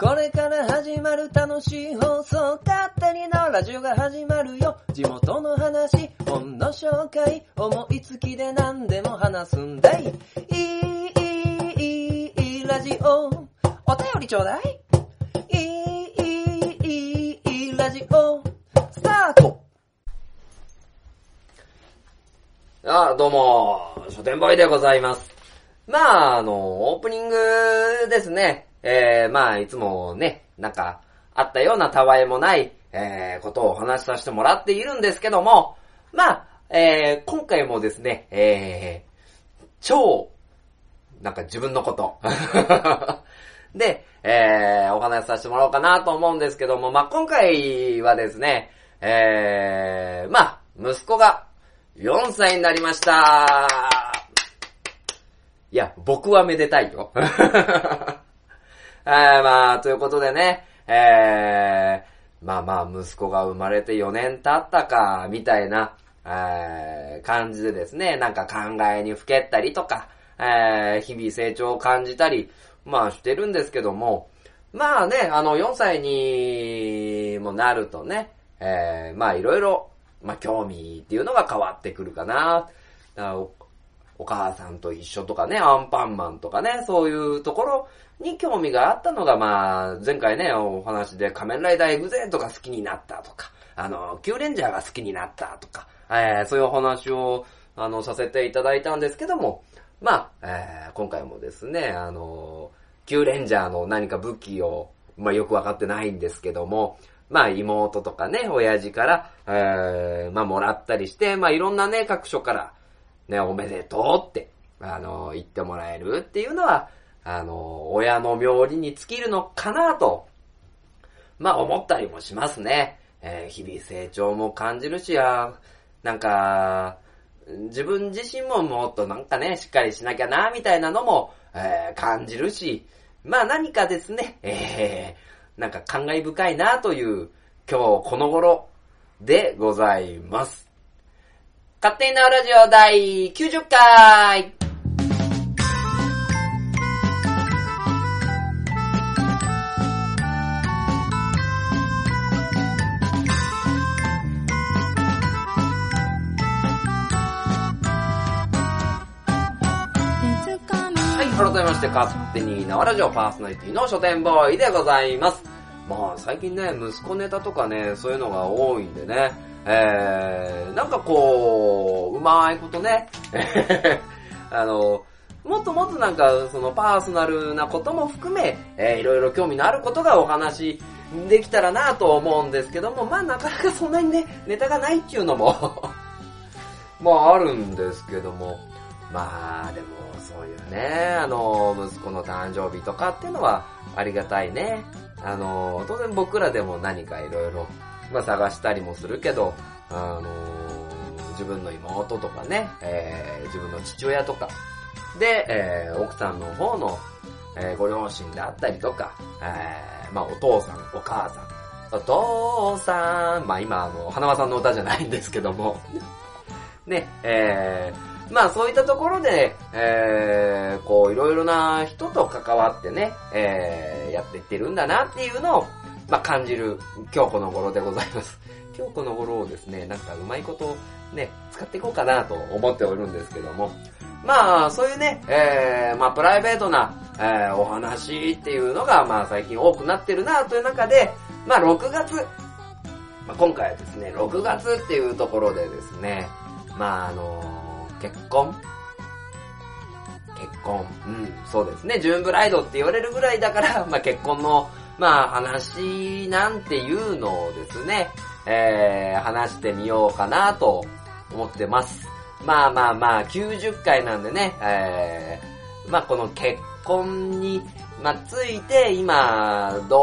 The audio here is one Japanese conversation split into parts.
これから始まる楽しい放送、勝手にのラジオが始まるよ。地元の話、本の紹介、思いつきで何でも話すんだい。いい、いい、いい、ラジオ。お便りちょうだい。いい、いい、いい、ラジオ。スタートあ、どうも、書店ボーイでございます。まあ、あの、オープニングですね。えー、まあ、いつもね、なんか、あったようなたわいもない、えー、ことをお話しさせてもらっているんですけども、まあ、えー、今回もですね、えー、超、なんか自分のこと。で、えー、お話しさせてもらおうかなと思うんですけども、まあ、今回はですね、えー、まあ、息子が4歳になりました。いや、僕はめでたいよ。はい、まあ、ということでね、えー、まあまあ、息子が生まれて4年経ったか、みたいな、えー、感じでですね、なんか考えにふけったりとか、えー、日々成長を感じたり、まあしてるんですけども、まあね、あの、4歳にもなるとね、えー、まあいろいろ、まあ興味っていうのが変わってくるかな。かおお母さんと一緒とかね、アンパンマンとかね、そういうところに興味があったのが、まあ、前回ね、お話で仮面ライダーエグゼートが好きになったとか、あの、キューレンジャーが好きになったとか、えー、そういうお話を、あの、させていただいたんですけども、まあ、えー、今回もですね、あの、キューレンジャーの何か武器を、まあよくわかってないんですけども、まあ妹とかね、親父から、えー、まあもらったりして、まあいろんなね、各所から、ね、おめでとうって、あの、言ってもらえるっていうのは、あの、親の妙理に尽きるのかなと、まあ思ったりもしますね。えー日々成長も感じるし、あなんか、自分自身ももっとなんかね、しっかりしなきゃな、みたいなのも、えー感じるし、まあ何かですね、えーなんか感慨深いなという、今日この頃でございます。勝手なラジオ第90回改めまして、勝手に縄ラジオパーソナリティの書店ボーイでございます。まあ、最近ね、息子ネタとかね、そういうのが多いんでね、えー、なんかこう、うまいことね、あの、もっともっとなんか、そのパーソナルなことも含め、えー、いろいろ興味のあることがお話できたらなと思うんですけども、まあなかなかそんなにね、ネタがないっていうのも、まああるんですけども、まあでもね、あの、息子の誕生日とかっていうのはありがたいね。あの、当然僕らでも何かいろいろ、まあ探したりもするけど、あの、自分の妹とかね、えー自分の父親とか、で、えー奥さんの方の、えーご両親であったりとか、えーまあお父さん、お母さん、お父さん、まあ今あの、花輪さんの歌じゃないんですけども、ね、えー、まあそういったところで、えー、こういろいろな人と関わってね、えー、やっていってるんだなっていうのを、まあ感じる今日この頃でございます。今日この頃をですね、なんかうまいことね、使っていこうかなと思っておるんですけども、まあそういうね、えー、まあプライベートな、えー、お話っていうのが、まあ最近多くなってるなという中で、まあ6月、まあ、今回はですね、6月っていうところでですね、まああの結婚？結婚。うん、そうですね。ジューンブライドって言われるぐらいだから、まあ結婚の、まあ話なんていうのをですね、えー、話してみようかなと思ってます。まあまあまあ、90回なんでね、えー、まあこの結婚に、まあついて今、どう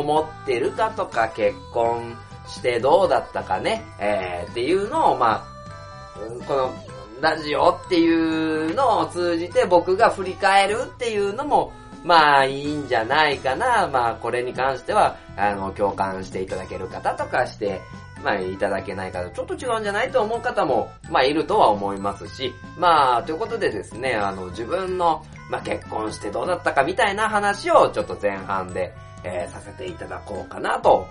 思ってるかとか、結婚してどうだったかね、えー、っていうのを、まあ、このラジオっていうのを通じて僕が振り返るっていうのも、まあいいんじゃないかな。まあこれに関しては、あの、共感していただける方とかして、まあいただけない方、ちょっと違うんじゃないと思う方も、まあいるとは思いますし、まあということでですね、あの、自分の、まあ、結婚してどうだったかみたいな話をちょっと前半で、えーさせていただこうかなと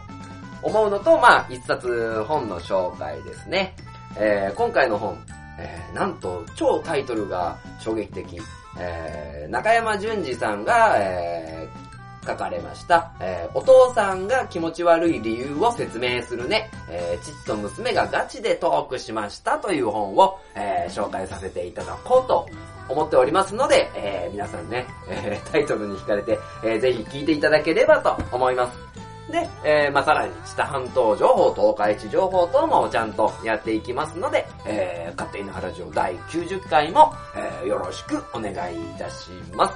思うのと、まあ、一冊本の紹介ですね。えー今回の本、えーなんと超タイトルが衝撃的、えー中山淳二さんが、えー書かれました、えーお父さんが気持ち悪い理由を説明するね、えー父と娘がガチでトークしましたという本を、えー紹介させていただこうと思っておりますので、えー皆さんね、えータイトルに惹かれて、えーぜひ聞いていただければと思います。で、えーまあ、さらに、知多半島情報、東海地情報等もちゃんとやっていきますので、えー、勝手にの原城第90回も、えーよろしくお願いいたします。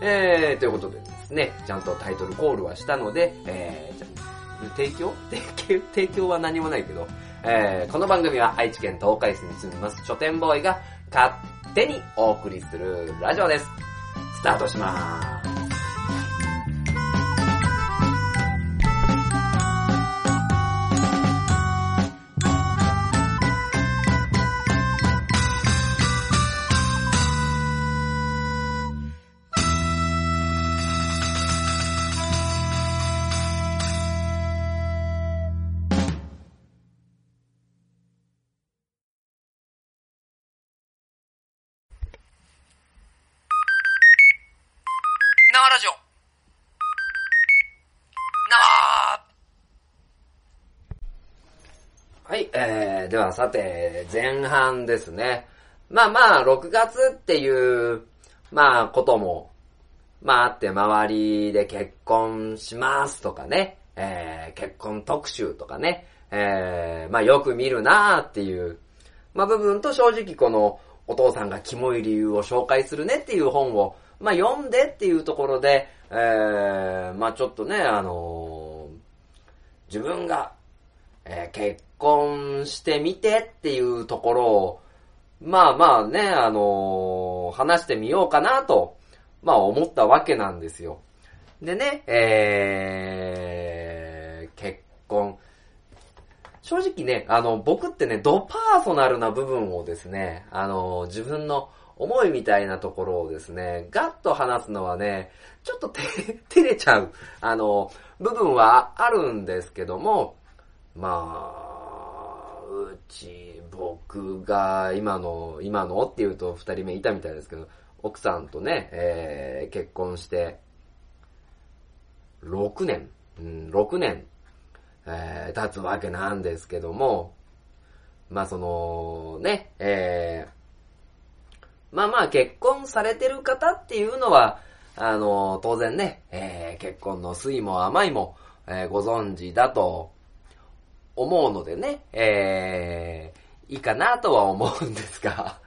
えー、ということでですね、ちゃんとタイトルコールはしたので、えー、じゃ提供？提供？提供は何もないけど、えー、この番組は愛知県東海市に住みます書店ボーイが勝手にお送りするラジオです。スタートしまーす。ではさて、前半ですね。まあまあ、6月っていう、まあ、ことも、まああって、周りで結婚しますとかね、えー、結婚特集とかね、えー、まあよく見るなーっていう、まあ部分と正直この、お父さんがキモい理由を紹介するねっていう本を、まあ読んでっていうところで、えー、まあちょっとね、あのー自分が、えー結婚してみてっていうところを、まあまあね、あのー話してみようかなと、まあ思ったわけなんですよ。でね、えー、結婚。正直ね、あの、僕ってね、ドパーソナルな部分をですね、あの、自分の思いみたいなところをですね、ガッと話すのはね、ちょっと 照れちゃう、あの、部分はあるんですけども、まあ、うち、僕が今の、今のっていうと二人目いたみたいですけど、奥さんとね、えー結婚して、6年、うん、6年、えー経つわけなんですけども、まあその、ね、えーまあまあ結婚されてる方っていうのは、あの、当然ね、えー結婚の酸いも甘いも、えーご存知だと思うのでね、えーいいかなとは思うんですが、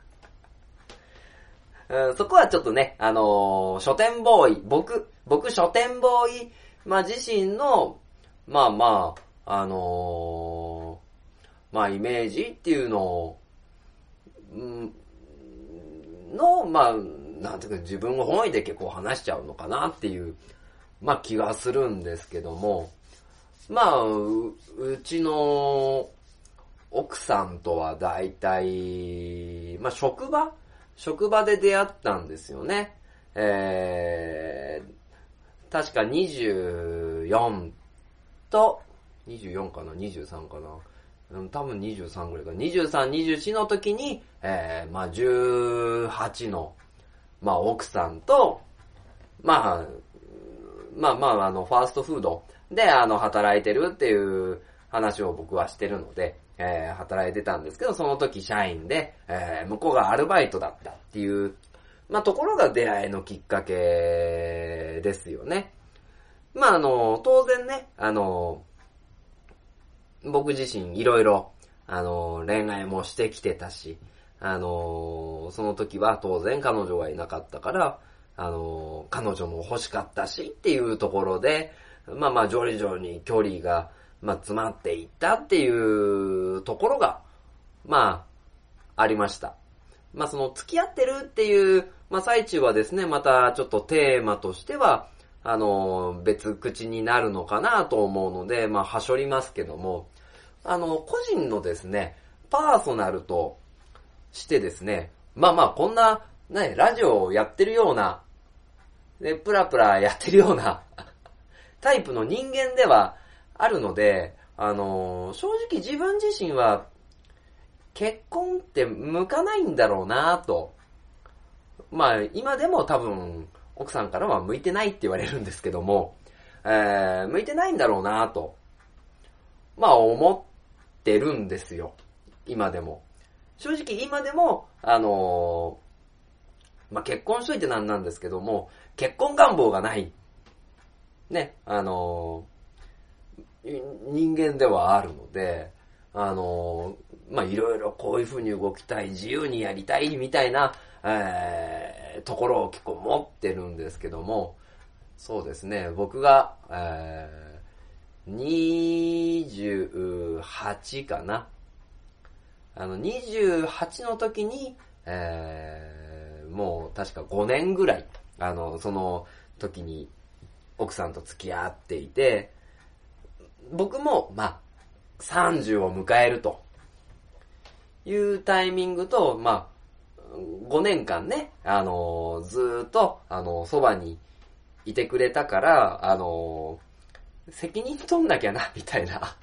うんそこはちょっとね、あのー書店ボーイ、僕、僕書店ボーイ、まあ自身の、まあまあ、あのーまあイメージっていうのを、うんの、まあ、なんていうか自分を本意で結構話しちゃうのかなっていう、まあ気がするんですけども、まあ、うちの奥さんとは大体、まあ職場？職場で出会ったんですよね。えー、確か24と、24かな ?23 かな？多分23ぐらいか。23、24の時に、えー、まあ18の、まあ奥さんと、まあ、まあまあ、あの、ファーストフードで、あの、働いてるっていう話を僕はしてるので、えー働いてたんですけど、その時社員で、えー向こうがアルバイトだったっていう、まあ、ところが出会いのきっかけですよね。まあ、あの、当然ね、あの、僕自身いろいろ、あの、恋愛もしてきてたし、あの、その時は当然彼女がいなかったから、あの、彼女も欲しかったしっていうところで、まあまあ、徐々に距離が、まあ、詰まっていったっていうところが、まあ、ありました。まあ、その、付き合ってるっていう、まあ、最中はですね、またちょっとテーマとしては、あの、別口になるのかなと思うので、まあ、はしょりますけども、あの、個人のですね、パーソナルとしてですね、まあまあ、こんな、ね、ラジオをやってるような、で、プラプラやってるようなタイプの人間ではあるので、あの正直自分自身は結婚って向かないんだろうなと。まあ、今でも多分、奥さんからは向いてないって言われるんですけども、えー、向いてないんだろうなと。まあ、思ってるんですよ。今でも。正直今でも、あのーまあ、結婚しといてなんなんですけども、結婚願望がない。ね、あの人間ではあるので、あのまあ、いろいろこういう風に動きたい、自由にやりたいみたいな、えー、ところを結構持ってるんですけども、そうですね、僕が、えー、28かな。あの、28の時に、えー、もう確か5年ぐらい、あの、その時に奥さんと付き合っていて、僕も、まあ、30を迎えるというタイミングと、まあ、5年間ね、あのずっと、あのそばにいてくれたから、あの責任取んなきゃな、みたいな。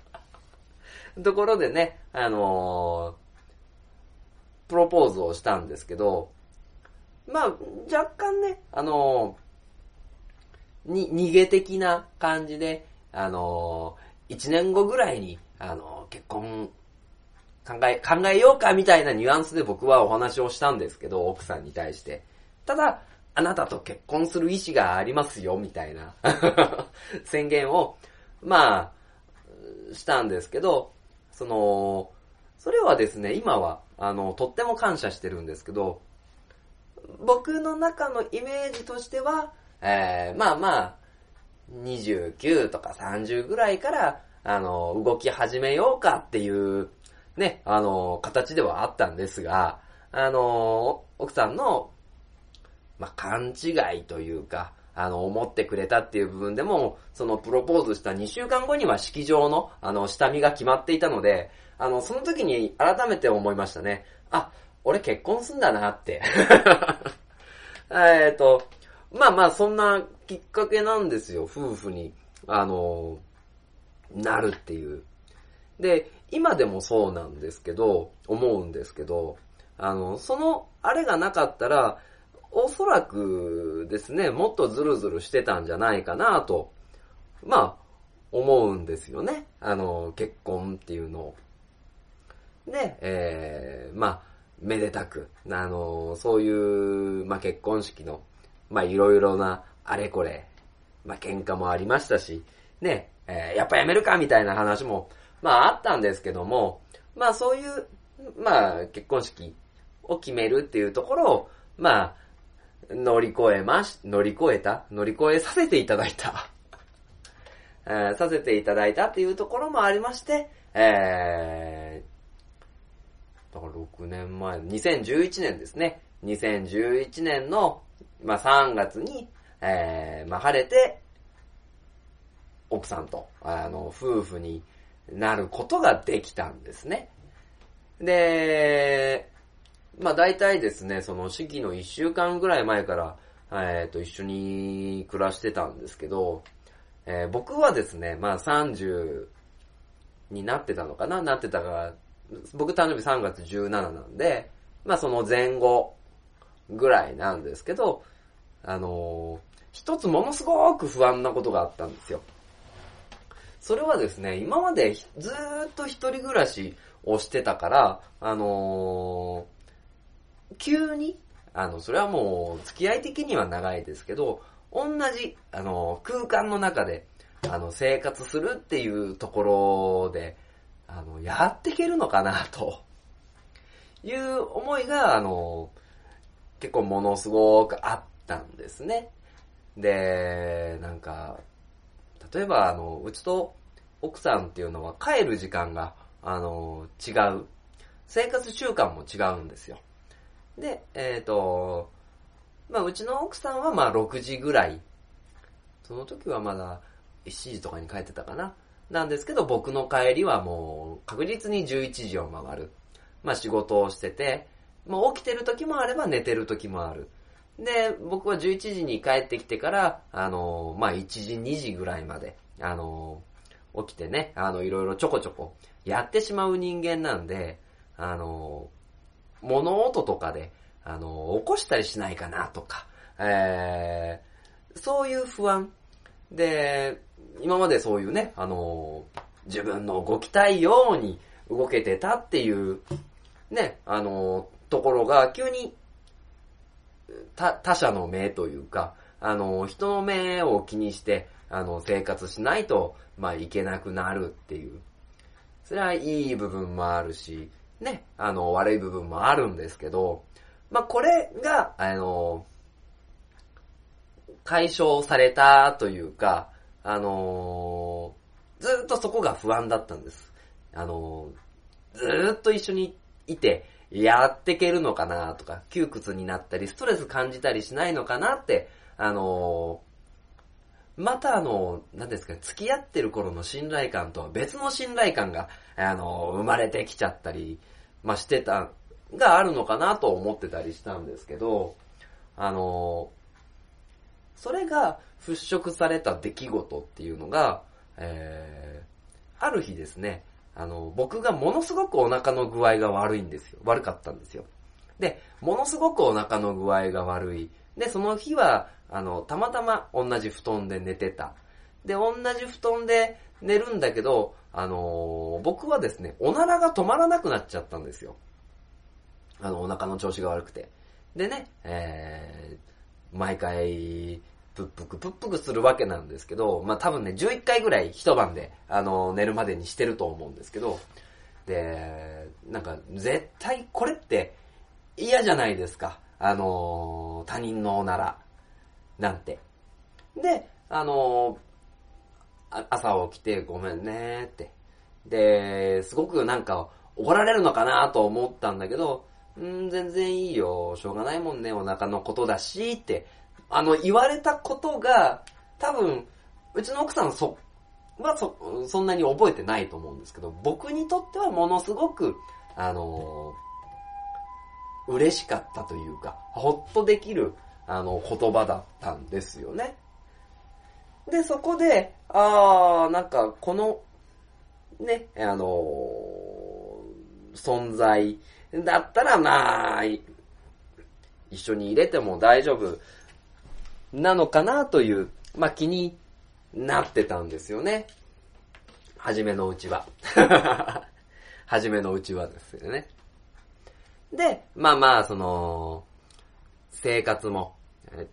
ところでね、あのプロポーズをしたんですけど、まあ、若干ね、あのに、逃げ的な感じで、あの1年後ぐらいに、あの結婚考え、考えようかみたいなニュアンスで僕はお話をしたんですけど、奥さんに対して。ただ、あなたと結婚する意思がありますよ、みたいな 宣言を、まあ、したんですけど、その、それはですね、今は、あの、とっても感謝してるんですけど、僕の中のイメージとしては、えー、まあまあ、29とか30ぐらいから、あの、動き始めようかっていう、ね、あの、形ではあったんですが、あの、奥さんの、まあ、勘違いというか、あの、思ってくれたっていう部分でも、そのプロポーズした2週間後には式場の、あの、下見が決まっていたので、あの、その時に改めて思いましたね。あ、俺結婚すんだなって。えっと、まあまあ、そんなきっかけなんですよ、夫婦に、あの、なるっていう。で、今でもそうなんですけど、思うんですけど、あの、その、あれがなかったら、おそらくですね、もっとズルズルしてたんじゃないかなと、まあ、思うんですよね。あの、結婚っていうのを。で、えー、まあ、めでたく、あの、そういう、まあ結婚式の、まあいろいろなあれこれ、まあ喧嘩もありましたし、ね、えーやっぱやめるかみたいな話も、まああったんですけども、まあそういう、まあ結婚式を決めるっていうところを、まあ、乗り越えまし、乗り越えた乗り越えさせていただいた。えーさせていただいたっていうところもありまして、えー、だから6年前、2011年ですね。2011年の、まあ3月に、えー、まあ晴れて、奥さんと、あの、夫婦になることができたんですね。で、まあ大体ですね、その式の1週間ぐらい前から、えっ、と、一緒に暮らしてたんですけど、えー僕はですね、まあ30になってたのかな？なってたから、僕誕生日3月17なんで、まあその前後ぐらいなんですけど、あのー一つものすごく不安なことがあったんですよ。それはですね、今までずっと一人暮らしをしてたから、あのー急に、あの、それはもう付き合い的には長いですけど、同じ、あの、空間の中で、あの、生活するっていうところで、あの、やっていけるのかな、という思いが、あの、結構ものすごくあったんですね。で、なんか、例えば、あの、うちと奥さんっていうのは帰る時間が、あの、違う。生活習慣も違うんですよ。で、えっ、と、まあ、うちの奥さんはまあ6時ぐらい。その時はまだ7時とかに帰ってたかな。なんですけど、僕の帰りはもう確実に11時を回る。まあ仕事をしてて、まあ、起きてる時もあれば寝てる時もある。で、僕は11時に帰ってきてから、あの、まあ、1時、2時ぐらいまで、あの、起きてね、あの、いろいろちょこちょこやってしまう人間なんで、あの、物音とかで、あの、起こしたりしないかなとか、えー、そういう不安。で、今までそういうね、あの、自分の動きたいように動けてたっていう、ね、あの、ところが急に他他者の目というか、あの、人の目を気にして、あの、生活しないと、まあ、いけなくなるっていう。それはいい部分もあるし、ね、あの、悪い部分もあるんですけど、まあ、これが、あの、解消されたというか、あのずっとそこが不安だったんです。あのずっと一緒にいて、やってけるのかなとか、窮屈になったり、ストレス感じたりしないのかなって、あのまたあの、何ですか、付き合ってる頃の信頼感とは別の信頼感が、あの生まれてきちゃったり、まあ、してた、があるのかなと思ってたりしたんですけど、あのそれが払拭された出来事っていうのが、えー、ある日ですね、あの、僕がものすごくお腹の具合が悪いんですよ。悪かったんですよ。で、ものすごくお腹の具合が悪い。で、その日は、あの、たまたま同じ布団で寝てた。で、同じ布団で寝るんだけど、あのー僕はですね、おならが止まらなくなっちゃったんですよ。あの、お腹の調子が悪くて。でね、えー、毎回、ぷっぷくぷっぷくするわけなんですけど、まあ多分ね、11回ぐらい一晩で、あの、寝るまでにしてると思うんですけど、で、なんか、絶対これって嫌じゃないですか。あの、他人のなら、なんて。で、あの、あ朝起きてごめんねって。で、すごくなんか怒られるのかなと思ったんだけど、うん、全然いいよ。しょうがないもんね。お腹のことだし、って。あの、言われたことが、多分、うちの奥さんそ、はそ、そんなに覚えてないと思うんですけど、僕にとってはものすごく、あの嬉しかったというか、ほっとできる、あの、言葉だったんですよね。で、そこで、あー、なんか、この、ね、あの存在だったら、まあ、一緒に入れても大丈夫なのかなという、まあ気になってたんですよね。初めのうちは。初めのうちはですよね。で、まあまあ、その、生活も、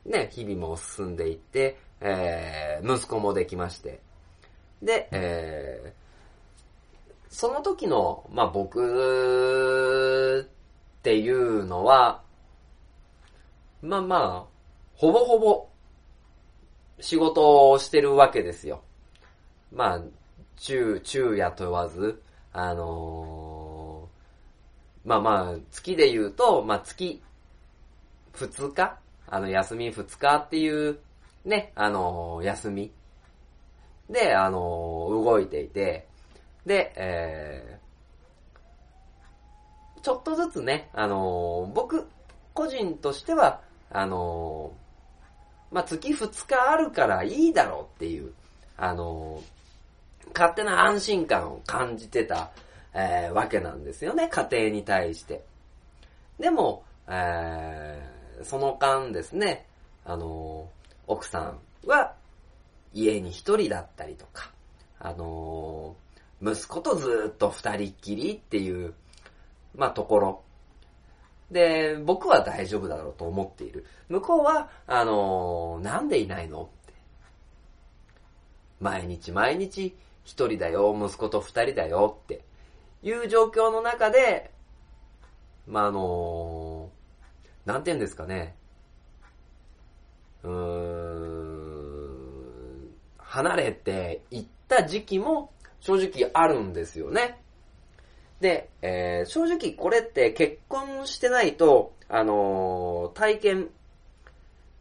ね、日々も進んでいって、えー息子もできまして。で、えーその時の、まあ僕っていうのは、まあまあ、ほぼほぼ仕事をしてるわけですよ。まあ、中、中夜問わず、あのーまあまあ、月で言うと、まあ月2日あの、休み2日っていう、ね、あのー休みで、あのー動いていて、で、えー、ちょっとずつね、あの僕、個人としては、あのーまあ、月2日あるからいいだろうっていう、あの勝手な安心感を感じてた、えーわけなんですよね、家庭に対して。でも、えーその間ですね、あの奥さんは家に一人だったりとか、あの息子とずっと二人っきりっていう、まあ、ところ。で、僕は大丈夫だろうと思っている。向こうは、あのーなんでいないの？って。毎日毎日一人だよ、息子と二人だよっていう状況の中で、まあ、あのーなんて言うんですかね。うーん、離れていった時期も正直あるんですよね。で、えー正直これって結婚してないと、あのー体験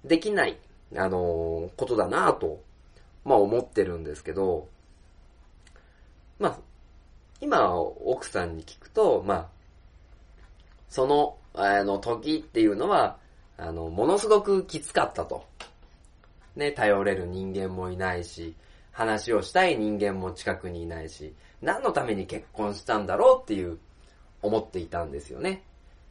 できない、あのーことだなぁと、まあ思ってるんですけど、まあ、今奥さんに聞くと、まあ、その、あの、時っていうのは、あの、ものすごくきつかったと。ね、頼れる人間もいないし、話をしたい人間も近くにいないし、何のために結婚したんだろうっていう、思っていたんですよね。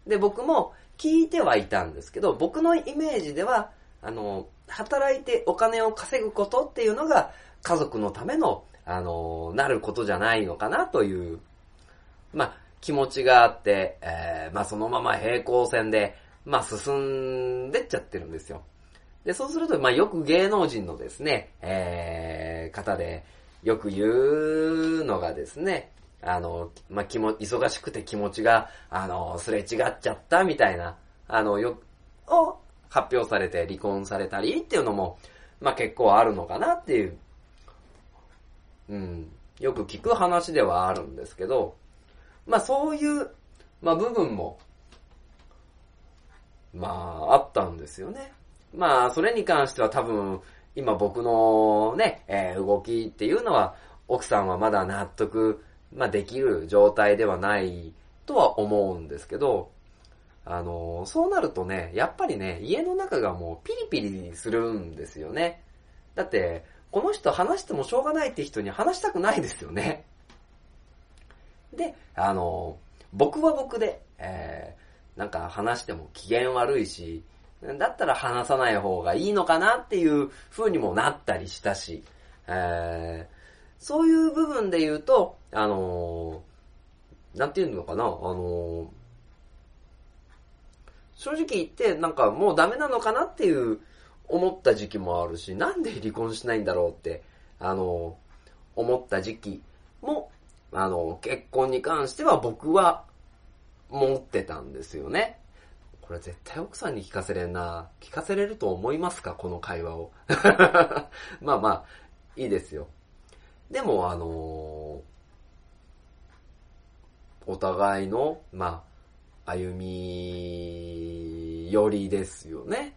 で、僕も聞いてはいたんですけど、僕のイメージでは、あの、働いてお金を稼ぐことっていうのが家族のための、あの、なることじゃないのかなという、まあ、気持ちがあって、えー、まあそのまま平行線で、まあ進んでっちゃってるんですよ。で、そうすると、まあよく芸能人のですね、えー、方で、よく言うのがですね、あの、まあ、気も、忙しくて気持ちが、あの、すれ違っちゃったみたいな、あの、よ、を発表されて離婚されたりっていうのも、まあ、結構あるのかなっていう、うん、よく聞く話ではあるんですけど、まあ、そういう、まあ、部分も、まあ、あったんですよね。まあ、それに関しては多分、今僕のね、えー、動きっていうのは、奥さんはまだ納得、まあ、できる状態ではないとは思うんですけど、あの、そうなるとね、やっぱりね、家の中がもうピリピリするんですよね。だって、この人話してもしょうがないって人に話したくないですよね。で、あの、僕は僕で、えー、なんか話しても機嫌悪いし、だったら話さない方がいいのかなっていう風にもなったりしたし、えー、そういう部分で言うと、あのー、なんていうのかな、あのー、正直言って、なんかもうダメなのかなっていう思った時期もあるし、なんで離婚しないんだろうって、あのー、思った時期も、あの、結婚に関しては僕は持ってたんですよね。これ絶対奥さんに聞かせれんな。聞かせれると思いますか？この会話を。まあまあ、いいですよ。でも、あのー、お互いの、まあ、歩み寄りですよね。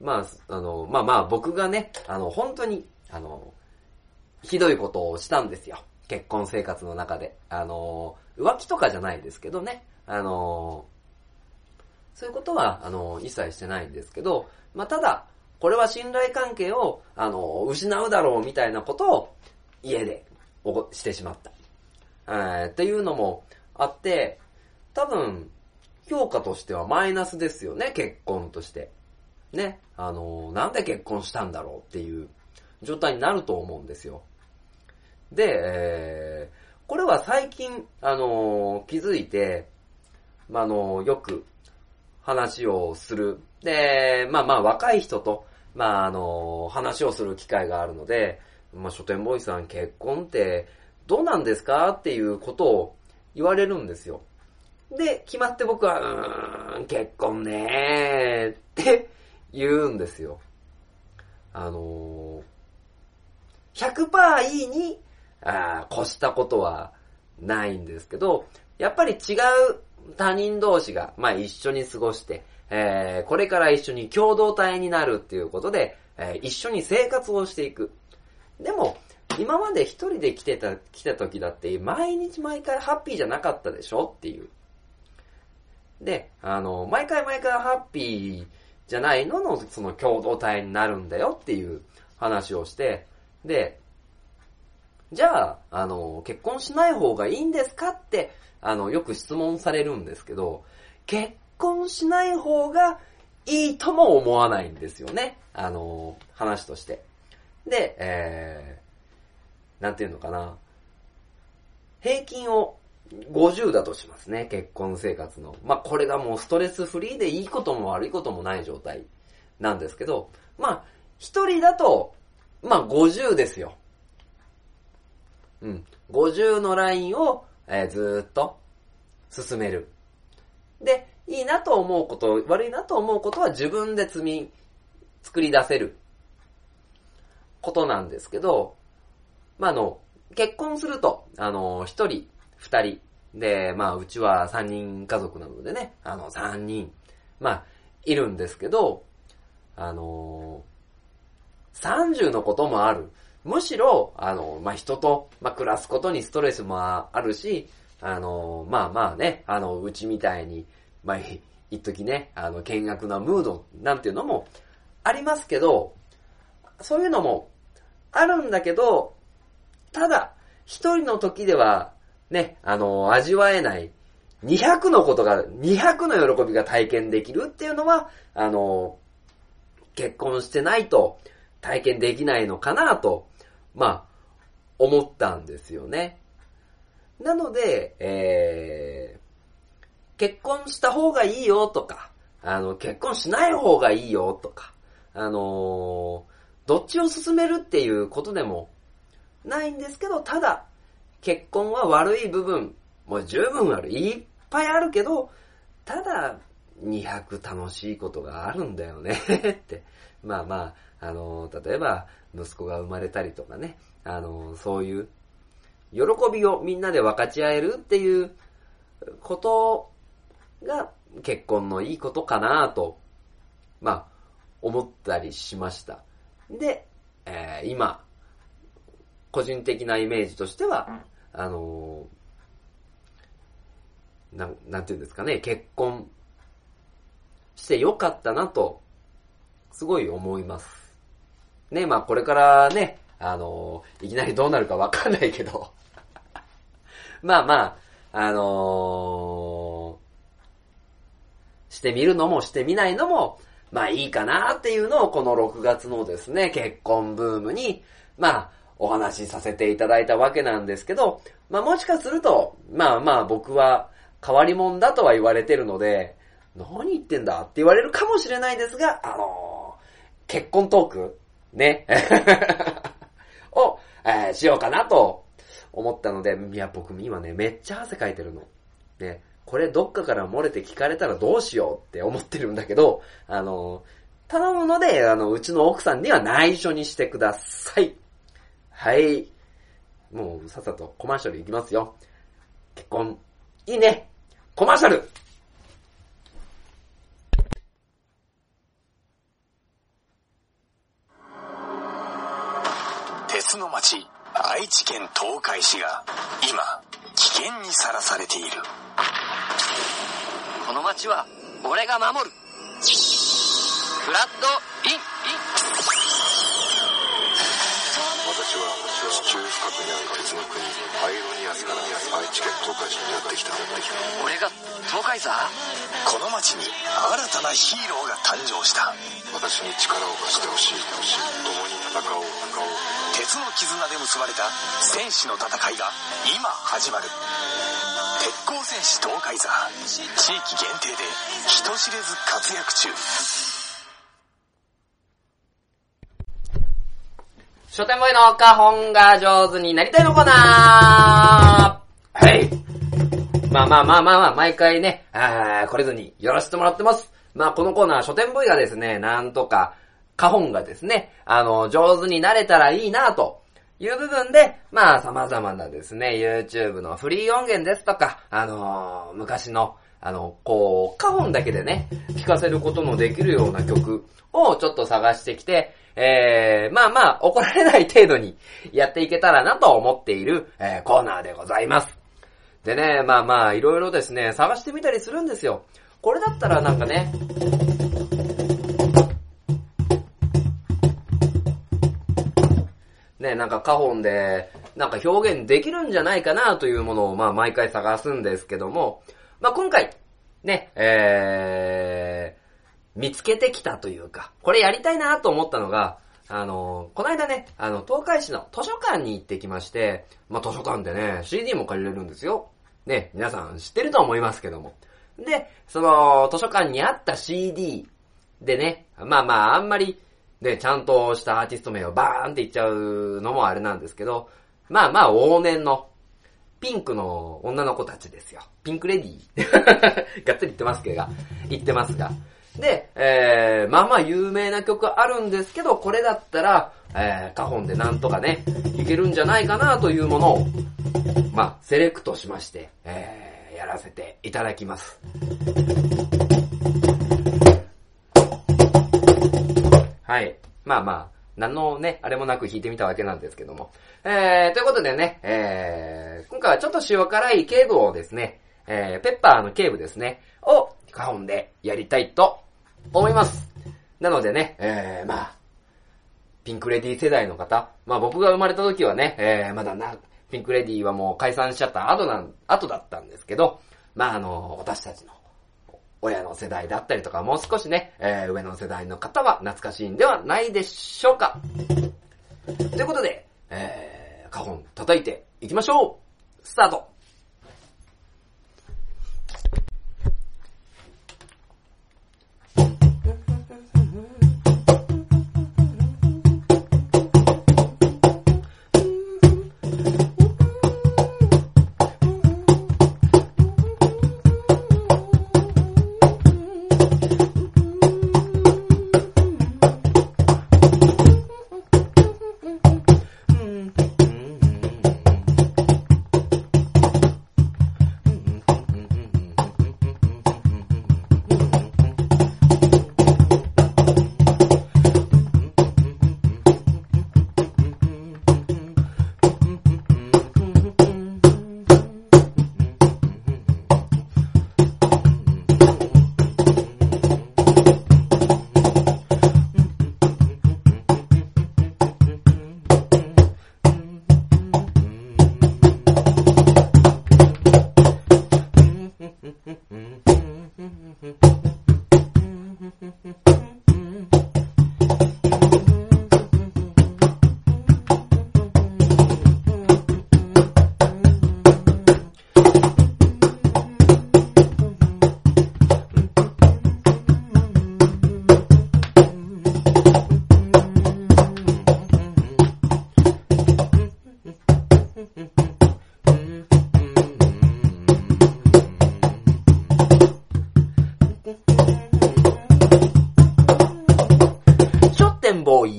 まあ、あの、まあまあ僕がね、あの、本当に、あの、ひどいことをしたんですよ。結婚生活の中で。あの、浮気とかじゃないですけどね。あの、そういうことは、あの、一切してないんですけど、まあ、ただ、これは信頼関係を、あの、失うだろうみたいなことを家でしてしまった。えー、っていうのもあって、多分、評価としてはマイナスですよね、結婚として。ね。あの、なんで結婚したんだろうっていう状態になると思うんですよ。で、えー、これは最近、あの、気づいて、まあ、の、よく話をする。で、まあまあ若い人と、まああの、話をする機会があるので、まあ書店ボーイさん結婚ってどうなんですかっていうことを言われるんですよ。で、決まって僕は、うーん、結婚ねーって言うんですよ。あのー、100%いいに、あ越したことはないんですけど、やっぱり違う他人同士が、まあ一緒に過ごして、えー、これから一緒に共同体になるっていうことで、えー、一緒に生活をしていく。でも、今まで一人で来てた、来た時だって、毎日毎回ハッピーじゃなかったでしょっていう。で、あの、毎回毎回ハッピーじゃないのの、その共同体になるんだよっていう話をして、で、じゃあ、あの、結婚しない方がいいんですか？って、あの、よく質問されるんですけど、結婚しない方がいいとも思わないんですよね。あの、話として。で、えー、なんていうのかな。平均を50だとしますね、結婚生活の。まあ、これがもうストレスフリーでいいことも悪いこともない状態なんですけど、まあ、一人だと、まあ、50ですよ。うん。50のラインをえー、ずっと進める。で、いいなと思うこと、悪いなと思うことは自分で積み、作り出せることなんですけど、まあ、あの、結婚すると、あの、一人、二人、で、まあ、うちは三人家族なのでね、あの、三人、まあ、いるんですけど、あの三十のこともある。むしろ、あの、まあ、人と、まあ、暮らすことにストレスもあるし、あの、まあまあね、あの、うちみたいに、まあ、一時ね、あの、見学なムードなんていうのもありますけど、そういうのもあるんだけど、ただ、一人の時では、ね、あの、味わえない200のことが、200の喜びが体験できるっていうのは、あの、結婚してないと体験できないのかなと、まあ、思ったんですよね。なので、えー、結婚した方がいいよとか、あの、結婚しない方がいいよとか、あのー、どっちを進めるっていうことでもないんですけど、ただ、結婚は悪い部分もう十分ある。いっぱいあるけど、ただ、200楽しいことがあるんだよねって。まあまあ、あの、例えば、息子が生まれたりとかね、あの、そういう、喜びをみんなで分かち合えるっていうことが結婚のいいことかなと、まあ、思ったりしました。で、えー、今、個人的なイメージとしては、あのなん、なんていうんですかね、結婚してよかったなと、すごい思います。ね、まあこれからね、あのいきなりどうなるかわかんないけど。まあまあ、あのー、してみるのもしてみないのも、まあいいかなっていうのをこの6月のですね、結婚ブームに、まあお話しさせていただいたわけなんですけど、まあもしかすると、まあまあ僕は変わり者だとは言われてるので、何言ってんだって言われるかもしれないですが、あのー、結婚トークね。を、えー、しようかなと思ったので、いや、僕今ね、めっちゃ汗かいてるの。ね。これどっかから漏れて聞かれたらどうしようって思ってるんだけど、あの、頼むので、あの、うちの奥さんには内緒にしてください。はい。もう、さっさとコマーシャルいきますよ。結婚、いいねコマーシャル鉄の町、愛知県東海市が今、危険にさらされている。この町は俺が守る。フラッドイン、イン。私は地中深くにある鉄の国パイロニアスから愛知県東海市にやってきた俺が東海座？この町に新たなヒーローが誕生した私に力を貸してほしい共に戦おう戦おう鉄の絆で結ばれた戦士の戦いが今始まる鉄鋼戦士東海座地域限定で人知れず活躍中書店ボーイの花本が上手になりたいのコーナーはい。まあまあまあまあまあ、毎回ね、あこれずにやらせてもらってます。まあこのコーナー、書店ボーイがですね、なんとか、花本がですね、あの、上手になれたらいいなという部分で、まあ様々なですね、YouTube のフリー音源ですとか、あのー、昔の、あの、こう、花本だけでね、聴かせることのできるような曲をちょっと探してきて、えー、まあまあ、怒られない程度にやっていけたらなと思っている、えー、コーナーでございます。でね、まあまあ、いろいろですね、探してみたりするんですよ。これだったらなんかね、ね、なんかカホンで、なんか表現できるんじゃないかなというものを、まあ毎回探すんですけども、まあ今回、ね、えー、見つけてきたというか、これやりたいなと思ったのが、あの、この間ね、あの、東海市の図書館に行ってきまして、まあ、図書館でね、CD も借りれるんですよ。ね、皆さん知ってると思いますけども。で、その、図書館にあった CD でね、まあまあ、あんまり、ね、ちゃんとしたアーティスト名をバーンって言っちゃうのもあれなんですけど、まあまあ、往年の、ピンクの女の子たちですよ。ピンクレディー。がっつり言ってますけど、言ってますが。で、えー、まあまあ有名な曲あるんですけど、これだったら、えー、カホンでなんとかね、いけるんじゃないかなというものを、まあ、セレクトしまして、えー、やらせていただきます。はい。まあまあ、何のね、あれもなく弾いてみたわけなんですけども。えー、ということでね、えー、今回はちょっと塩辛いケーブをですね、えー、ペッパーのケーブですね、をカホンでやりたいと思います。なのでね、えー、まあ、ピンクレディ世代の方、まあ僕が生まれた時はね、えー、まだな、ピンクレディはもう解散しちゃった後なん、後だったんですけど、まああの、私たちの親の世代だったりとか、もう少しね、えー、上の世代の方は懐かしいんではないでしょうか。ということで、えー、花本叩いていきましょうスタート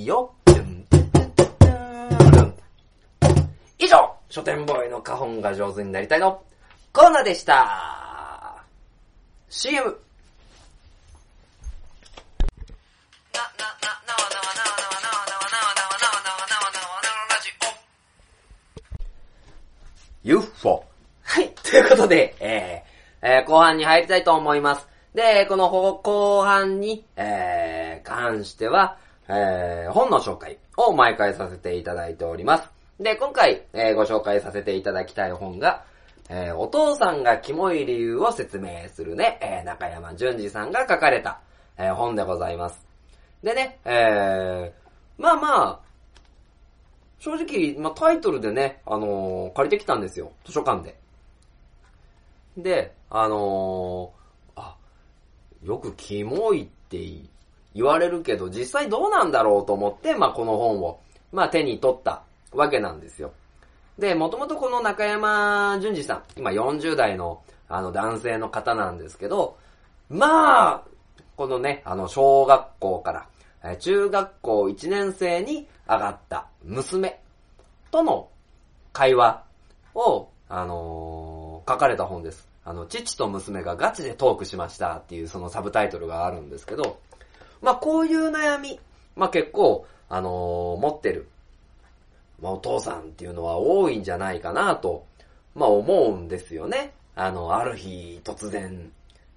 よ。以上、書店ボーイの花本が上手になりたいのコーナーでした。CM。UFO。はい。ということで、えーえー後半に入りたいと思います。で、この後半に、えー関しては、えー本の紹介を毎回させていただいております。で、今回、えーご紹介させていただきたい本が、えーお父さんがキモい理由を説明するね、えー中山淳二さんが書かれた、えー本でございます。でね、えー、まあまあ、正直、まあ、タイトルでね、あのー借りてきたんですよ。図書館で。で、あのーあ、よくキモいって言われるけど、実際どうなんだろうと思って、まあ、この本を、まあ、手に取ったわけなんですよ。で、もともとこの中山淳二さん、今40代の、あの、男性の方なんですけど、まあ、このね、あの、小学校から、中学校1年生に上がった娘との会話を、あのー書かれた本です。あの、父と娘がガチでトークしましたっていうそのサブタイトルがあるんですけど、まあこういう悩み、まあ結構、あのー持ってる、まあお父さんっていうのは多いんじゃないかなと、まあ思うんですよね。あの、ある日突然、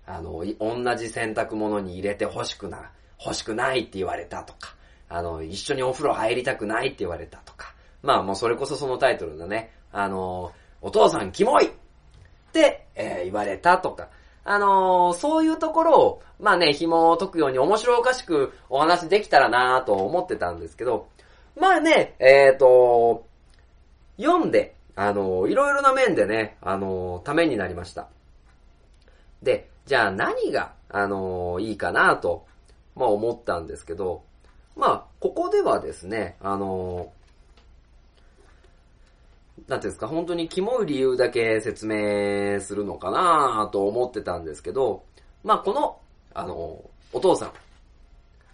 あの、同じ洗濯物に入れて欲しくな、欲しくないって言われたとか、あの、一緒にお風呂入りたくないって言われたとか、まあもうそれこそそのタイトルだね。あの、お父さんキモいって、えー言われたとか、あのーそういうところを、まあね、紐を解くように面白おかしくお話できたらなと思ってたんですけど、まあね、えっ、と、読んで、あのーいろいろな面でね、あのーためになりました。で、じゃあ何が、あのいいかなと、まあ思ったんですけど、まあ、ここではですね、あのなんていうんですか、本当にキモい理由だけ説明するのかなと思ってたんですけど、まあこの、あの、お父さ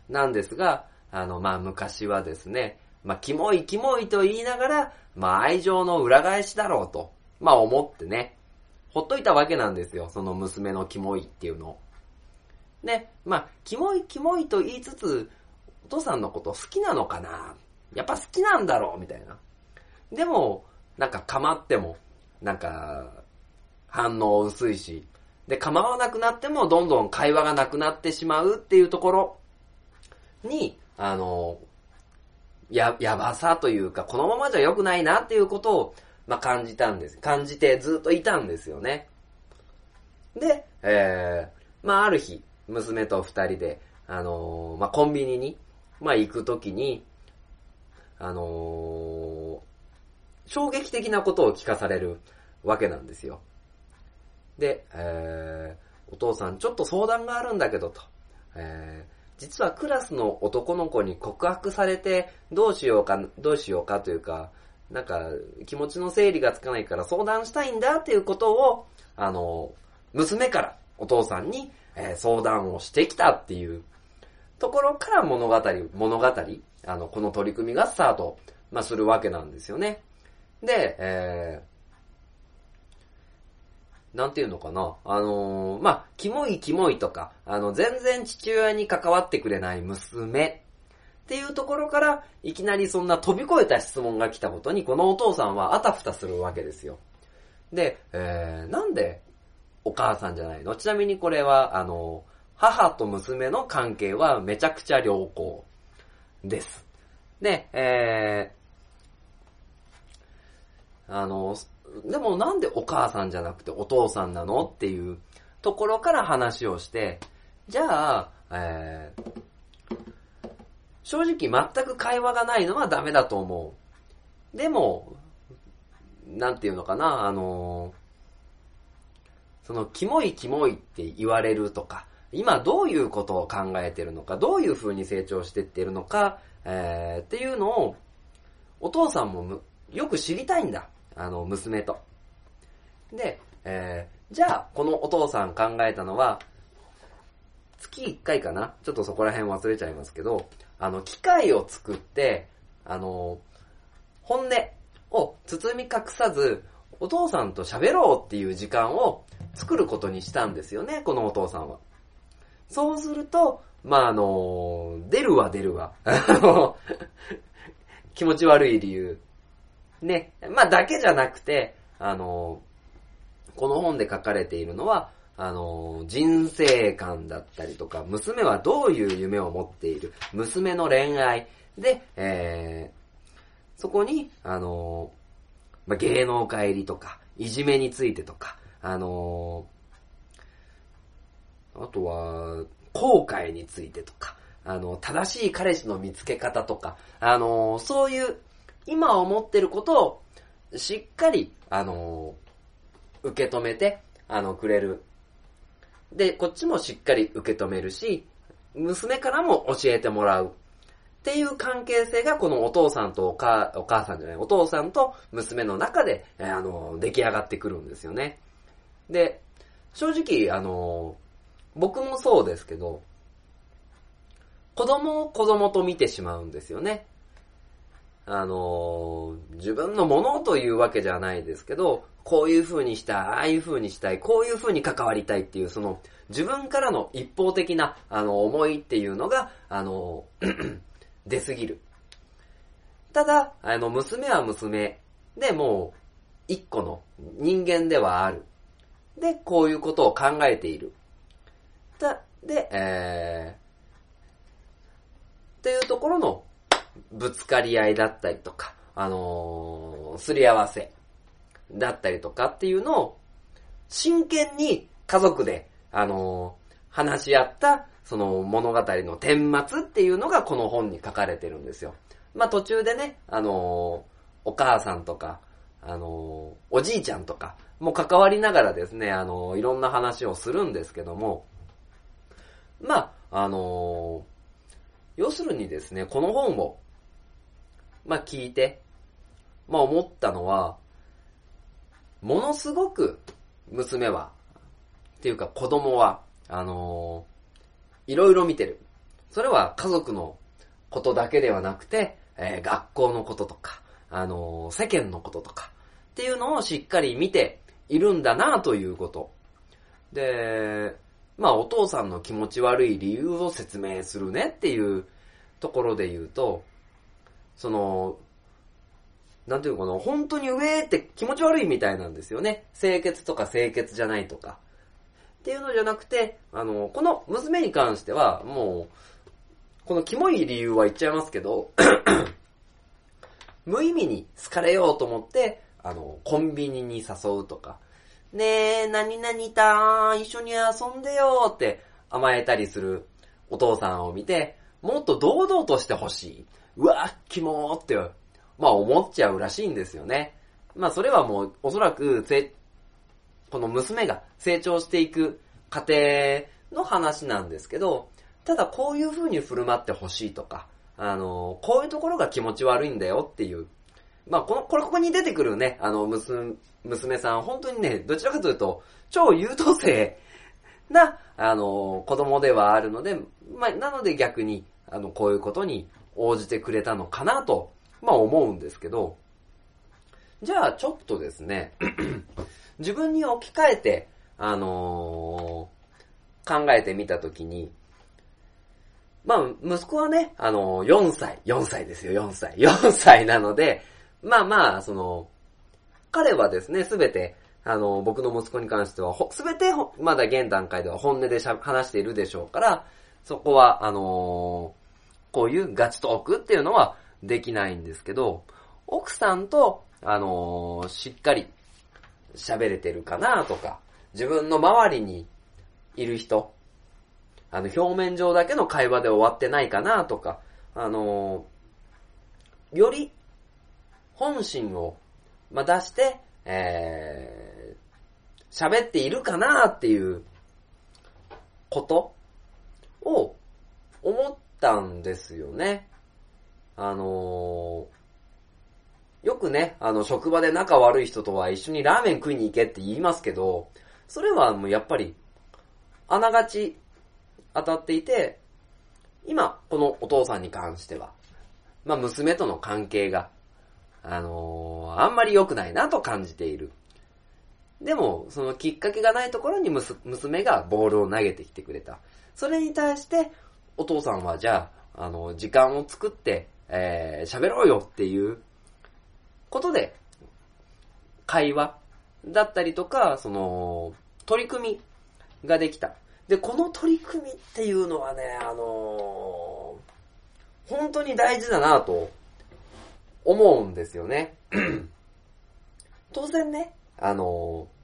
んなんですが、あの、まあ昔はですね、まあキモいキモいと言いながら、まあ愛情の裏返しだろうと、まあ思ってね、ほっといたわけなんですよ、その娘のキモいっていうのを。で、まあ、キモいキモいと言いつつ、お父さんのこと好きなのかなやっぱ好きなんだろうみたいな。でも、なんか構っても、なんか、反応薄いし、で、構わなくなってもどんどん会話がなくなってしまうっていうところに、あの、や、やばさというか、このままじゃ良くないなっていうことを、まあ、感じたんです。感じてずっといたんですよね。で、えー、まあ、ある日、娘と二人で、あのーまあ、コンビニに、まあ、行くときに、あのー衝撃的なことを聞かされるわけなんですよ。で、えー、お父さんちょっと相談があるんだけどと、えー、実はクラスの男の子に告白されてどうしようか、どうしようかというか、なんか気持ちの整理がつかないから相談したいんだっていうことを、あの、娘からお父さんに、えー相談をしてきたっていうところから物語、物語、あの、この取り組みがスタート、まあ、するわけなんですよね。で、えー、なんていうのかな？あのーまあ、キモいキモいとか、あの、全然父親に関わってくれない娘っていうところから、いきなりそんな飛び越えた質問が来たことに、このお父さんはあたふたするわけですよ。で、えー、なんでお母さんじゃないの？ちなみにこれは、あの、母と娘の関係はめちゃくちゃ良好です。で、えー、あの、でもなんでお母さんじゃなくてお父さんなのっていうところから話をして、じゃあ、えー、正直全く会話がないのはダメだと思う。でも、なんていうのかな、あのその、キモいキモいって言われるとか、今どういうことを考えてるのか、どういう風に成長してってるのか、えー、っていうのを、お父さんもよく知りたいんだ。あの、娘と。で、えー、じゃあ、このお父さん考えたのは、月1回かな？ちょっとそこら辺忘れちゃいますけど、あの、機械を作って、あの、本音を包み隠さず、お父さんと喋ろうっていう時間を作ることにしたんですよね、このお父さんは。そうすると、まあ、あの、出るわ出るわ。気持ち悪い理由。ね。まあ、だけじゃなくて、あの、この本で書かれているのは、あの、人生観だったりとか、娘はどういう夢を持っている、娘の恋愛で、えー、そこに、あの、まあ、芸能界入りとか、いじめについてとか、あのあとは、後悔についてとか、あの、正しい彼氏の見つけ方とか、あの、そういう、今思ってることを、しっかり、あの、受け止めて、あの、くれる。で、こっちもしっかり受け止めるし、娘からも教えてもらう。っていう関係性がこのお父さんとお母お母さんじゃない、お父さんと娘の中で、えーあの、出来上がってくるんですよね。で、正直、あの、僕もそうですけど、子供を子供と見てしまうんですよね。あの、自分のものというわけじゃないですけど、こういう風にしたい、ああいう風にしたい、こういう風に関わりたいっていう、その、自分からの一方的な、あの、思いっていうのが、あの、出すぎる。ただ、あの、娘は娘でもう、一個の人間ではある。で、こういうことを考えている。だ、で、えー、っていうところのぶつかり合いだったりとか、あのーすり合わせだったりとかっていうのを、真剣に家族で、あのー話し合った、その物語の顛末っていうのがこの本に書かれてるんですよ。まあ途中でね、あのーお母さんとか、あのおじいちゃんとか、も関わりながらですね、あのいろんな話をするんですけども、まあ、あの要するにですね、この本を、まあ聞いて、まあ思ったのは、ものすごく娘は、っていうか子供は、あのーいろいろ見てる。それは家族のことだけではなくて、えー学校のこととか、あのー世間のこととか、っていうのをしっかり見ているんだなということ。で、まあお父さんの気持ち悪い理由を説明するねっていうところで言うと、その、なんていうのかな、本当に上って気持ち悪いみたいなんですよね。清潔とか清潔じゃないとか。っていうのじゃなくて、あの、この娘に関しては、もう、このキモい理由は言っちゃいますけど、無意味に好かれようと思って、あの、コンビニに誘うとか、ねえ、何々たーん、一緒に遊んでよーって甘えたりするお父さんを見て、もっと堂々としてほしい。うわー、キモーって、まあ思っちゃうらしいんですよね。まあそれはもう、おそらく、せこの娘が成長していく過程の話なんですけど、ただこういう風に振る舞ってほしいとか、あの、こういうところが気持ち悪いんだよっていう。まあこの、これここに出てくるね、あの、娘、娘さん、本当にね、どちらかというと、超優等生な、あの、子供ではあるので、まあ、なので逆に、あの、こういうことに応じてくれたのかなと、まあ思うんですけど、じゃあちょっとですね、自分に置き換えて、あのー考えてみたときに、まあ、息子はね、あのー4歳、4歳ですよ、4歳。4歳なので、まあまあ、その、彼はですね、すべて、あのー僕の息子に関しては、すべて、まだ現段階では本音でしゃ話しているでしょうから、そこは、あのーこういうガチトークっていうのはできないんですけど、奥さんと、あのーしっかり喋れてるかなとか、自分の周りにいる人、あの、表面上だけの会話で終わってないかなとか、あのーより本心を、まあ、出して、えー、喋っているかなっていうことを思ったんですよね。あのーよくね、あの、職場で仲悪い人とは一緒にラーメン食いに行けって言いますけど、それはもうやっぱり、あながち当たっていて、今、このお父さんに関しては、まあ、娘との関係が、あのーあんまり良くないなと感じている。でも、そのきっかけがないところに娘がボールを投げてきてくれた。それに対して、お父さんはじゃあ、あの、時間を作って、えー、喋ろうよっていうことで、会話だったりとか、その、取り組みができた。で、この取り組みっていうのはね、あのー本当に大事だなと思うんですよね。当然ね、あのー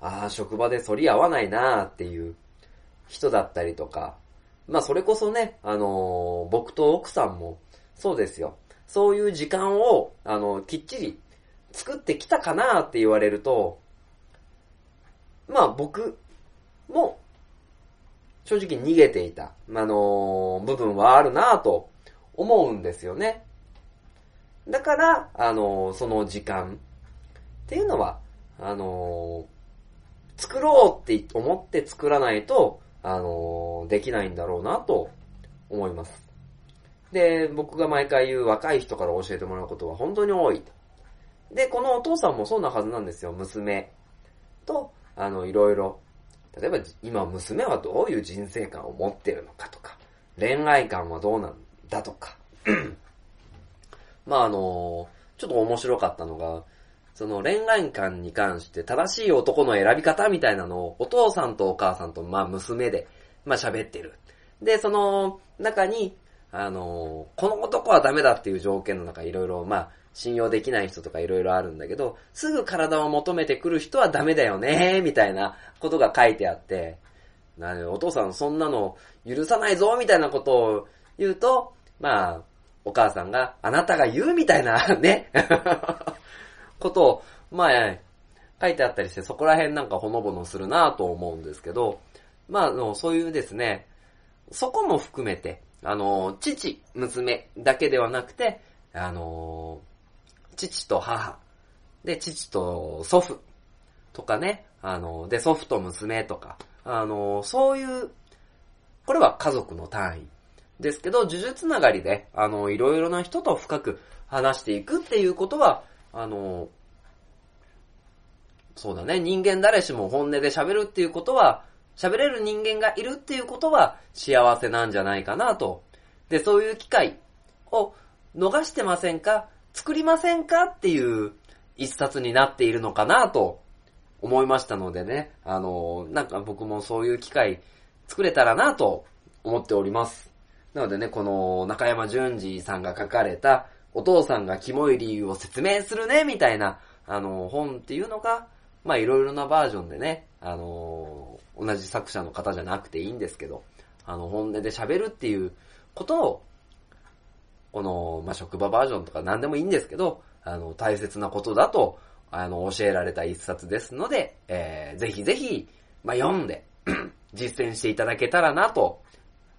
ああ、職場で反り合わないなっていう人だったりとか、まあそれこそね、あのー僕と奥さんもそうですよ。そういう時間を、あの、きっちり作ってきたかなって言われると、まあ僕も正直逃げていた、あのー部分はあるなと思うんですよね。だから、あのその時間っていうのは、あの作ろうって思って作らないと、あのできないんだろうなと思います。で、僕が毎回言う若い人から教えてもらうことは本当に多い。で、このお父さんもそうなはずなんですよ、娘。と、あの、いろいろ。例えば、今娘はどういう人生観を持ってるのかとか、恋愛観はどうなんだとか。まああの、ちょっと面白かったのが、その恋愛観に関して正しい男の選び方みたいなのをお父さんとお母さんとまあ娘でまあ喋ってる。で、その中に、あの、この男はダメだっていう条件の中いろいろまあ信用できない人とかいろいろあるんだけど、すぐ体を求めてくる人はダメだよね、みたいなことが書いてあって、なお父さんそんなの許さないぞ、みたいなことを言うと、まあ、お母さんが、あなたが言うみたいなね、ことを、まあ、書いてあったりして、そこら辺なんかほのぼのするなと思うんですけど、まあ、そういうですね、そこも含めて、あの、父、娘だけではなくて、あの、父と母、で、父と祖父とかね、あの、で、祖父と娘とか、あの、そういう、これは家族の単位ですけど、呪術つながりで、あの、いろいろな人と深く話していくっていうことは、あの、そうだね、人間誰しも本音で喋るっていうことは、喋れる人間がいるっていうことは幸せなんじゃないかなと。で、そういう機会を逃してませんか？作りませんかっていう一冊になっているのかなと思いましたのでね、あの、なんか僕もそういう機会作れたらなと思っております。なのでね、この中山淳二さんが書かれた、お父さんがキモい理由を説明するね、みたいな、あの、本っていうのが、まあいろいろなバージョンでね、あの、同じ作者の方じゃなくていいんですけど、あの、本音で喋るっていうことを、この、まあ、職場バージョンとか何でもいいんですけど、あの、大切なことだと、あの、教えられた一冊ですので、えー、ぜひぜひ、まあ、読んで、実践していただけたらなと。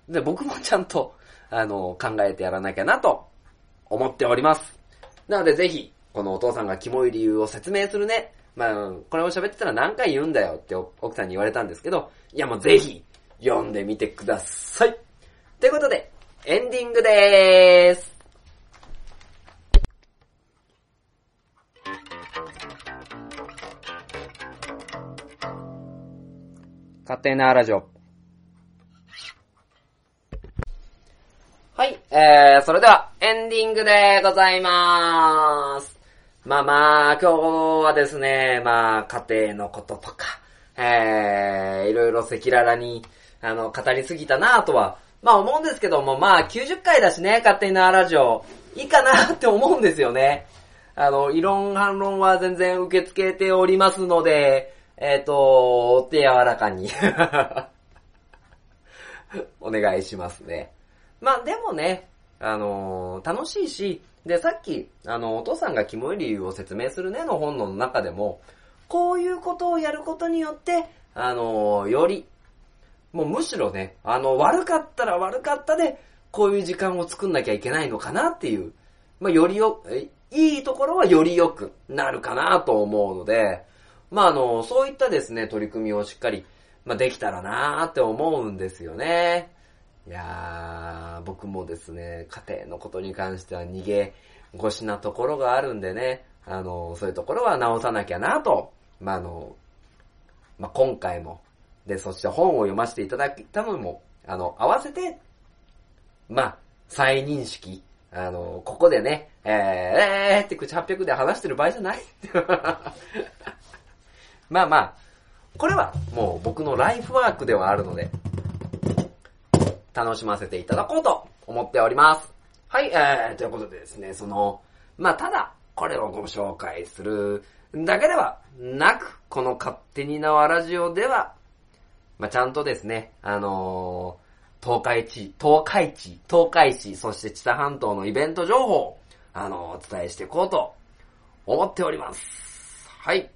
で、僕もちゃんと、あの、考えてやらなきゃなと、思っております。なのでぜひ、このお父さんがキモい理由を説明するね。まあ、これを喋ってたら何回言うんだよって奥さんに言われたんですけど、いやもうぜひ、読んでみてください。ということで、エンディングでーす。勝手なラジオ。はい、えー、それでは、エンディングでございまーす。まあまあ、今日はですね、まあ、家庭のこととか、えー、いろいろ赤裸々に、あの、語りすぎたなとは、まあ思うんですけども、まあ90回だしね、勝手なラジオ、いいかなって思うんですよね。あの、異論反論は全然受け付けておりますので、えっ、と、お手柔らかに お願いしますね。まあでもね、あのー楽しいし、で、さっき、あの、お父さんがキモい理由を説明するねの本の中でも、こういうことをやることによって、あのーより、もうむしろね、あの、悪かったら悪かったで、こういう時間を作んなきゃいけないのかなっていう、まあ、よりよ、いいところはより良くなるかなと思うので、まあ、あの、そういったですね、取り組みをしっかり、まあ、できたらなーって思うんですよね。いやー、僕もですね、家庭のことに関しては逃げ腰なところがあるんでね、あの、そういうところは直さなきゃなと、まあ、あの、まあ、今回も、で、そして本を読ませていただいたのも、あの、合わせて、まあ、再認識、あの、ここでね、えー、えーって口800で話してる場合じゃない。まあまあ、これはもう僕のライフワークではあるので、楽しませていただこうと思っております。はい、えー、ということでですね、その、まあただ、これをご紹介するだけではなく、この勝手に縄ラジオでは、まあちゃんとですね、あのー、東海地、東海地、東海市、そして知多半島のイベント情報、あのお伝えしていこうと思っております。はい。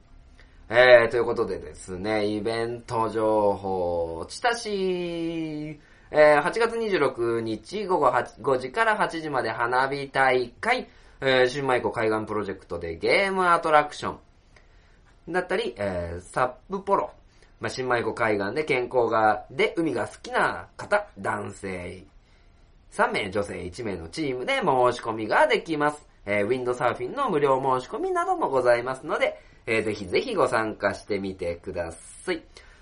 えー、ということでですね、イベント情報、知多市、えー、8月26日午後8 5時から8時まで花火大会、えー、新米湖海岸プロジェクトでゲームアトラクション、だったり、えー、サップポロ、まあ、新米湖海岸で健康が、で海が好きな方、男性3名、女性1名のチームで申し込みができます。えーウィンドサーフィンの無料申し込みなどもございますので、えーぜひぜひご参加してみてください。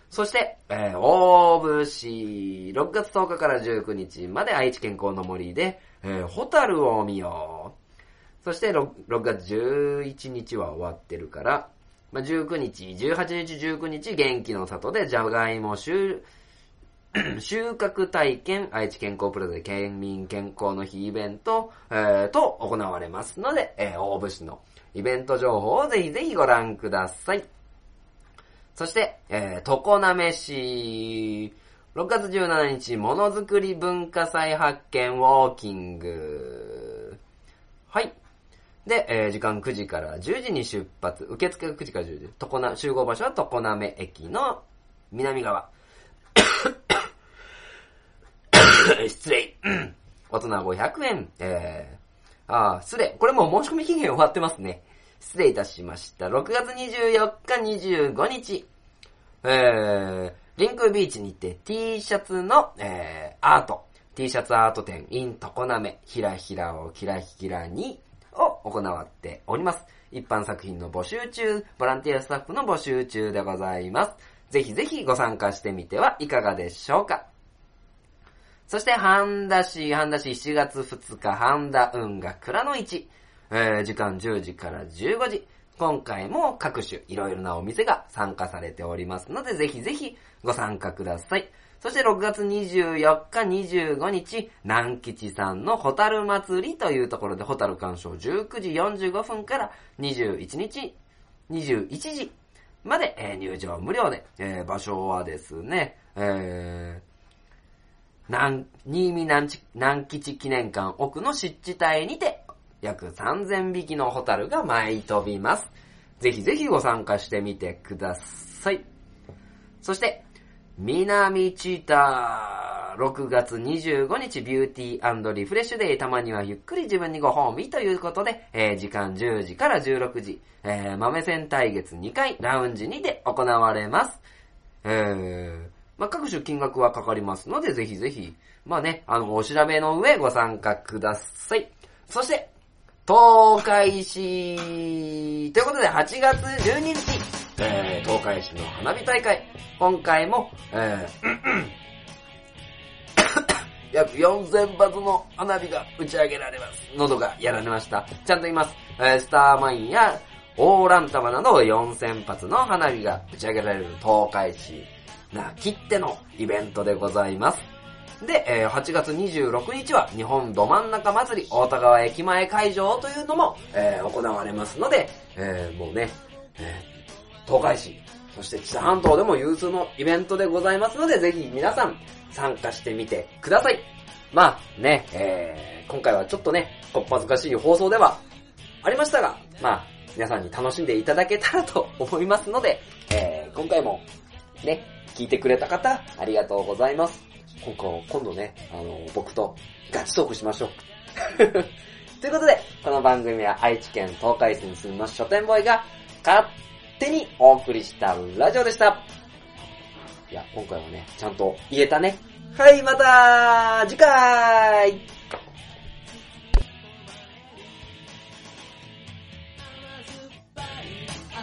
そして、えー、大府市、6月10日から19日まで愛知県港の森で、えーホタルを見よう。そして 6, 6月11日は終わってるから、まあ、19日、18日、19日、元気の里でじゃがいも収 収穫体験愛知健康プラザで県民健康の日イベント、えーと行われますので、えー大府市のイベント情報をぜひぜひご覧ください。そして、えー、常滑市、6月17日、ものづくり文化祭発見ウォーキング。はい。で、えー時間9時から10時に出発。受付が9時から10時。常な集合場所は常滑駅の南側。失礼。大人500円。えー、あー、失礼。これもう申し込み期限終わってますね。失礼いたしました。6月24日25日。えー、リンクビーチにて T シャツの、えー、アート。T シャツアート展 in 常滑ひらひらをキラキラにを行っております。一般作品の募集中、ボランティアスタッフの募集中でございます。ぜひぜひご参加してみてはいかがでしょうか。そして、半田市、半田市7月2日、半田運河倉の市。えー、時間10時から15時。今回も各種いろいろなお店が参加されておりますので、ぜひぜひご参加ください。そして6月24日、25日、南吉さんのホタル祭りというところで、ホタル鑑賞19時45分から21日、21時まで、えー入場無料で、えー場所はですね、えー、南、新見南南吉記念館奥の湿地帯にて、約3000匹のホタルが舞い飛びます。ぜひぜひご参加してみてください。そして、南チーター、6月25日ビューティーリフレッシュデー、たまにはゆっくり自分にご褒美ということで、えー時間10時から16時、えー豆戦対月2回、ラウンジにて行われます。えー、まあ、各種金額はかかりますので、ぜひぜひ、まあね、あの、お調べの上ご参加ください。そして、東海市ということで8月12日、えー、東海市の花火大会。今回も、えー、約4000発の花火が打ち上げられます。喉がやられました。ちゃんと言います。えー、スターマインやオーラン玉など4000発の花火が打ち上げられる東海市な切ってのイベントでございます。で、えー8月26日は日本ど真ん中祭り大田川駅前会場というのも、えー行われますので、えーもうね、えー東海市、そして知多半島でも有数のイベントでございますので、ぜひ皆さん参加してみてください。まあね、えー今回はちょっとね、こっぱずかしい放送ではありましたが、まあ、皆さんに楽しんでいただけたらと思いますので、えー今回もね、聞いてくれた方、ありがとうございます。今後、今度ね、あの、僕とガチトークしましょう。ということで、この番組は愛知県東海市に住みます書店ボーイが勝手にお送りしたラジオでした。いや、今回はね、ちゃんと言えたね。はい、また次回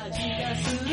味がする